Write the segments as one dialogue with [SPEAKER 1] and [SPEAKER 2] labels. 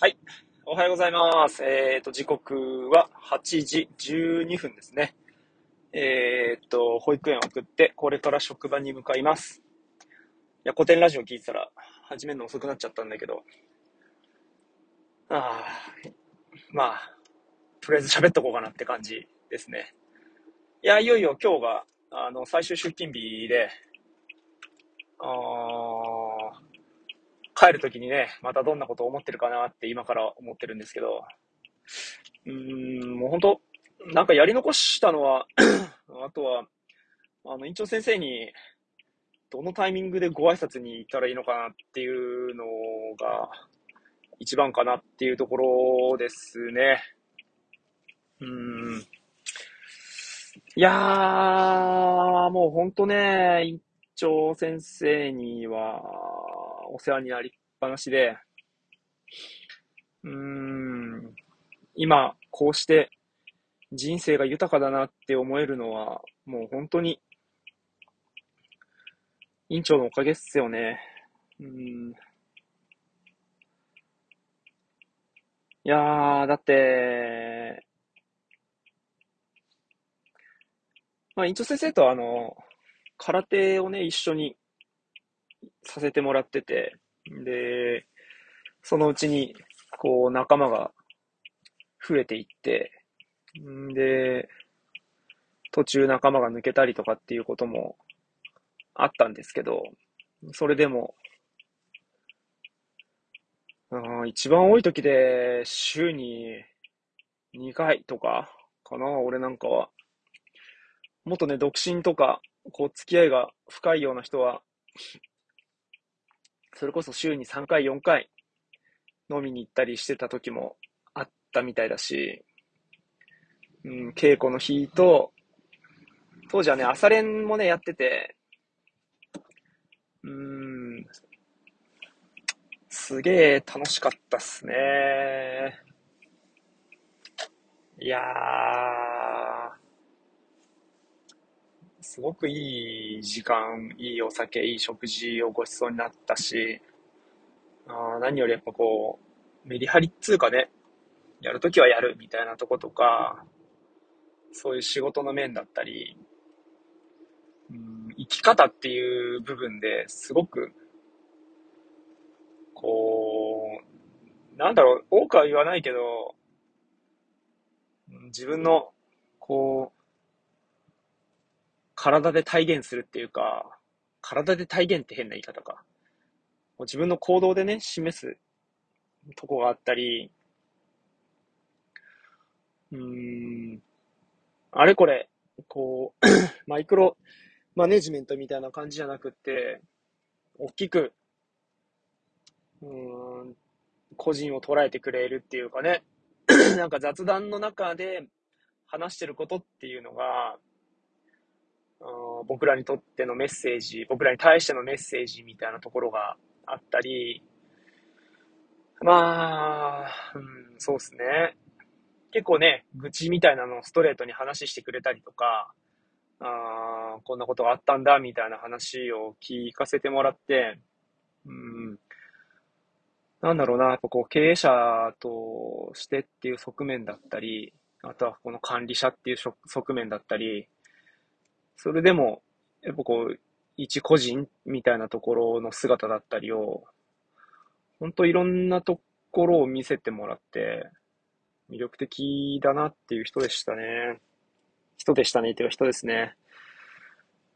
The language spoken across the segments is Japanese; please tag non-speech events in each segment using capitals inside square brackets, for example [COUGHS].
[SPEAKER 1] はい。おはようございます。えっ、と、時刻は8時12分ですね。えっ、と、保育園送って、これから職場に向かいます。いや、古典ラジオ聞いてたら、始めるの遅くなっちゃったんだけど、ああ、まあ、とりあえず喋っとこうかなって感じですね。いや、いよいよ今日が、あの、最終出勤日で、あー帰るときにね、またどんなことを思ってるかなって今から思ってるんですけど、うーん、もう本当なんかやり残したのは、[CLEARS THROAT] あとは、あの、院長先生に、どのタイミングでご挨拶に行ったらいいのかなっていうのが、一番かなっていうところですね。うん。いやー、もうほんとね、院長先生には、お世話になりっぱなしで、うーん、今、こうして人生が豊かだなって思えるのは、もう本当に、院長のおかげっすよね。うん。いやー、だって、まあ、院長先生とあの、空手をね、一緒にさせてもらってて、で、そのうちに、こう、仲間が増えていって、んで、途中仲間が抜けたりとかっていうこともあったんですけど、それでも、うん一番多い時で週に2回とかかな、俺なんかは。もっとね、独身とか、こう、付き合いが深いような人は、それこそ週に3回、4回飲みに行ったりしてた時もあったみたいだし、うん、稽古の日と、当時はね、朝練もね、やってて、うん、すげえ楽しかったっすね。いやー、すごくいい時間、いいお酒、いい食事をご馳走になったし、あ何よりやっぱこう、メリハリっつうかね、やるときはやるみたいなとことか、そういう仕事の面だったり、うん、生き方っていう部分ですごく、こう、なんだろう、多くは言わないけど、自分の、こう、体で体現するっていうか、体で体現って変な言い方か。こう自分の行動でね、示すとこがあったり、うーん、あれこれ、こう、[COUGHS] マイクロマネジメントみたいな感じじゃなくって、大きく、うーん、個人を捉えてくれるっていうかね、[COUGHS] なんか雑談の中で話してることっていうのが、僕らにとってのメッセージ、僕らに対してのメッセージみたいなところがあったり、まあ、うん、そうですね。結構ね、愚痴みたいなのをストレートに話してくれたりとか、あこんなことがあったんだみたいな話を聞かせてもらって、うん、なんだろうな、やっぱこう経営者としてっていう側面だったり、あとはこの管理者っていう側面だったり、それでも、やっぱこう、一個人みたいなところの姿だったりを、本当いろんなところを見せてもらって、魅力的だなっていう人でしたね。人でしたねっていうか人ですね。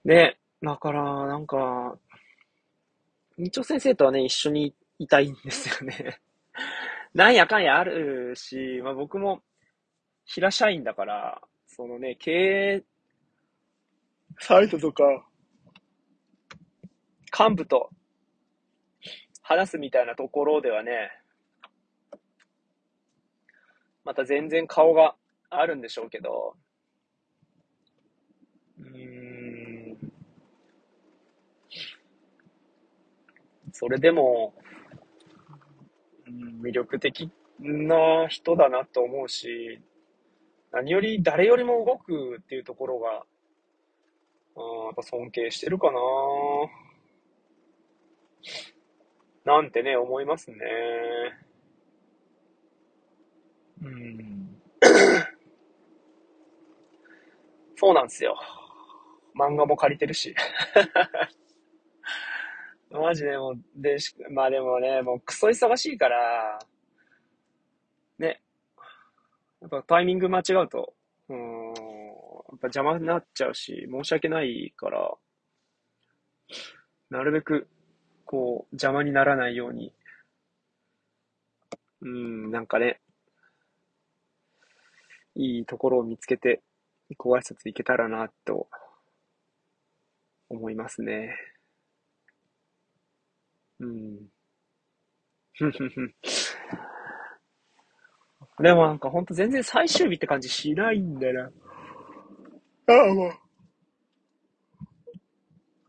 [SPEAKER 1] で、だから、なんか、日長先生とはね、一緒にいたいんですよね。[LAUGHS] なんやかんやあるし、まあ僕も平社員だから、そのね、経営サイトとか、幹部と話すみたいなところではね、また全然顔があるんでしょうけど、うん、それでも、魅力的な人だなと思うし、何より誰よりも動くっていうところが、あ、やっぱ尊敬してるかななんてね、思いますね。うん。そうなんですよ。漫画も借りてるし。[LAUGHS] マジでもう、でし、まあでもね、もうクソ忙しいから、ね。やっぱタイミング間違うと、うん、やっぱ邪魔になっちゃうし、申し訳ないから、なるべく、こう、邪魔にならないように、うん、なんかね、いいところを見つけて、ご挨拶行けたらな、と思いますね。うん。でもなんかほんと全然最終日って感じしないんだよな。ああ、もう。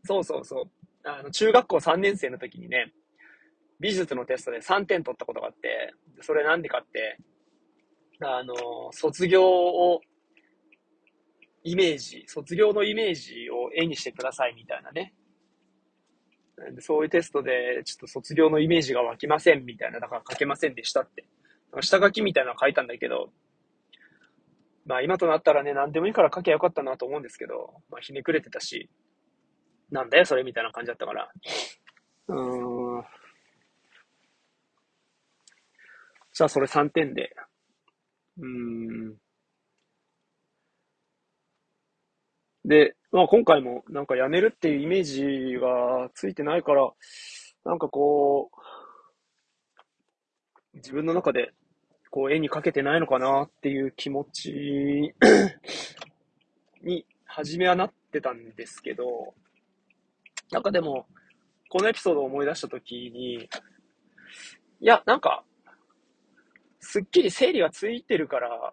[SPEAKER 1] そうそうそう。あの、中学校3年生の時にね、美術のテストで3点取ったことがあって、それなんでかって、あの、卒業を、イメージ、卒業のイメージを絵にしてくださいみたいなね。そういうテストで、ちょっと卒業のイメージが湧きませんみたいな、だから書けませんでしたって。下書きみたいなの書いたんだけど、まあ今となったらね、何でもいいから書きゃよかったなと思うんですけど、まあひねくれてたし、なんだよそれみたいな感じだったから。うん。じゃあそれ3点で。うん。で、まあ今回もなんかやめるっていうイメージがついてないから、なんかこう、自分の中でこう絵に描けてないのかなっていう気持ち [COUGHS] に初めはなってたんですけど、なんかでも、このエピソードを思い出したときに、いや、なんか、すっきり整理がついてるから、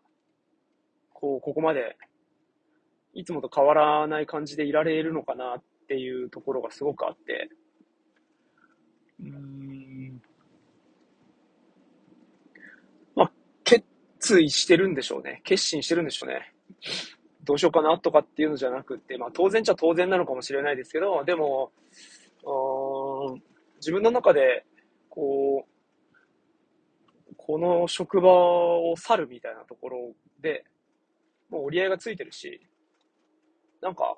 [SPEAKER 1] こう、ここまで、いつもと変わらない感じでいられるのかなっていうところがすごくあって、うん。まあ、決意してるんでしょうね。決心してるんでしょうね。どうしようかなとかっていうのじゃなくて、まあ当然っちゃ当然なのかもしれないですけど、でも、自分の中で、こう、この職場を去るみたいなところで、もう折り合いがついてるし、なんか、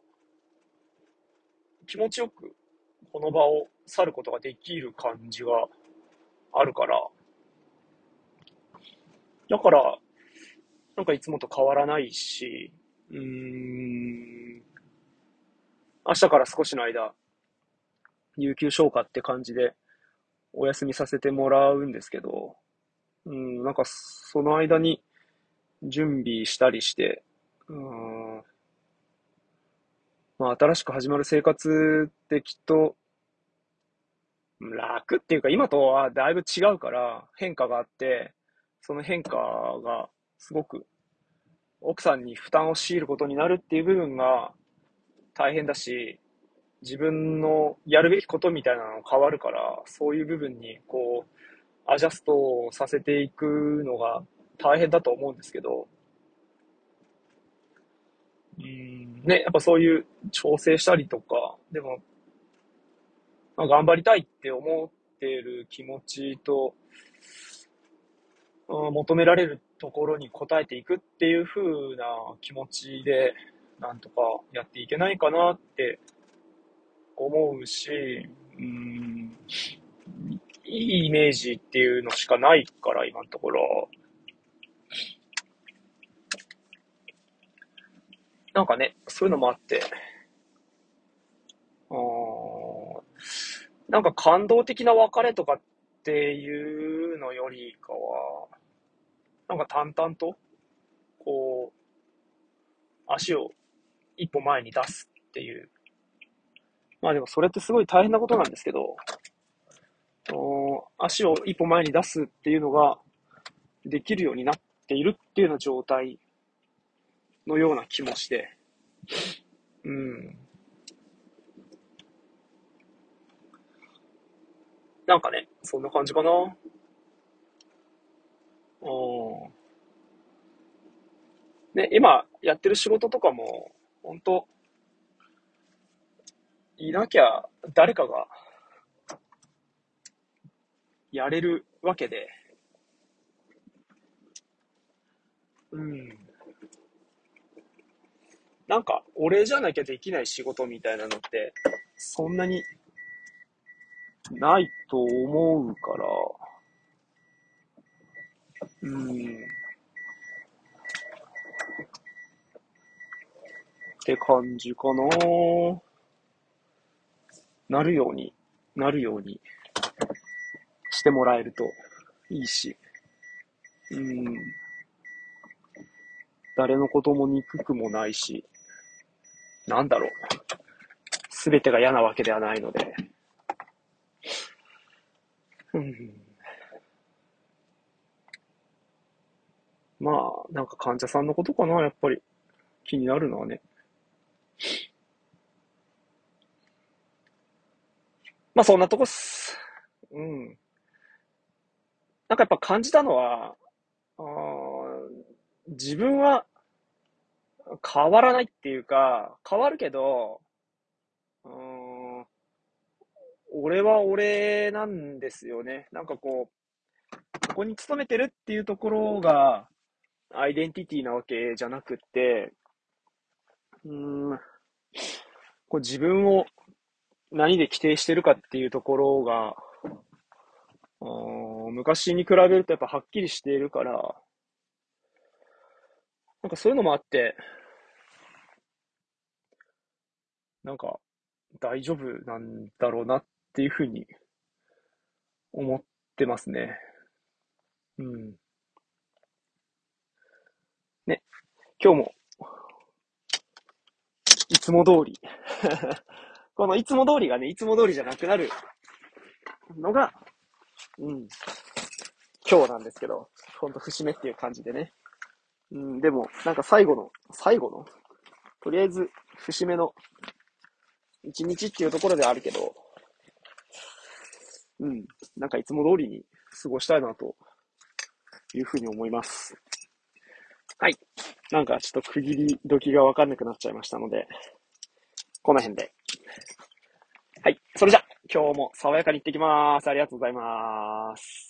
[SPEAKER 1] 気持ちよくこの場を去ることができる感じがあるから、だから、なんかいつもと変わらないし、うーん、明日から少しの間、有給消化って感じでお休みさせてもらうんですけど、うん、なんかその間に準備したりして、うん、まあ新しく始まる生活ってきっと楽っていうか今とはだいぶ違うから変化があって、その変化がすごく奥さんに負担を強いることになるっていう部分が大変だし、自分のやるべきことみたいなの変わるから、そういう部分にこう、アジャストさせていくのが大変だと思うんですけど、うん、ね、やっぱそういう調整したりとか、でも、まあ、頑張りたいって思ってる気持ちと、求められるところに応えていくっていう風な気持ちで、なんとかやっていけないかなって思うし、うん、いいイメージっていうのしかないから、今のところ。なんかね、そういうのもあって、あなんか感動的な別れとかっていうのよりかは、なんか淡々と、こう、足を一歩前に出すっていう。まあでもそれってすごい大変なことなんですけど、足を一歩前に出すっていうのができるようになっているっていうような状態のような気もして、うん。なんかね、そんな感じかな。ね、今やってる仕事とかも、本当いなきゃ誰かがやれるわけで、うん。なんか、俺じゃなきゃできない仕事みたいなのって、そんなに、ないと思うから、うん。って感じかななるように、なるようにしてもらえるといいし、うん。誰のことも憎くもないし、なんだろう。すべてが嫌なわけではないので。うん。まあ、なんか患者さんのことかな、やっぱり。気になるのはね。まあそんなとこっす。うん。なんかやっぱ感じたのは、あ自分は変わらないっていうか、変わるけど、うん、俺は俺なんですよね。なんかこう、ここに勤めてるっていうところが、アイデンティティなわけじゃなくって、うん、こう自分を何で規定してるかっていうところが、昔に比べるとやっぱはっきりしているから、なんかそういうのもあって、なんか大丈夫なんだろうなっていうふうに思ってますね。うん。ね、今日も、いつも通りこのいつも通りがね、いつも通りじゃなくなるのが、うん、今日なんですけど、ほんと節目っていう感じでね。うん、でも、なんか最後の、最後の、とりあえず、節目の一日っていうところではあるけど、うん、なんかいつも通りに過ごしたいなというふうに思います。はい。なんかちょっと区切り時がわかんなくなっちゃいましたので、この辺で。はい。それじゃ、今日も爽やかに行ってきます。ありがとうございます。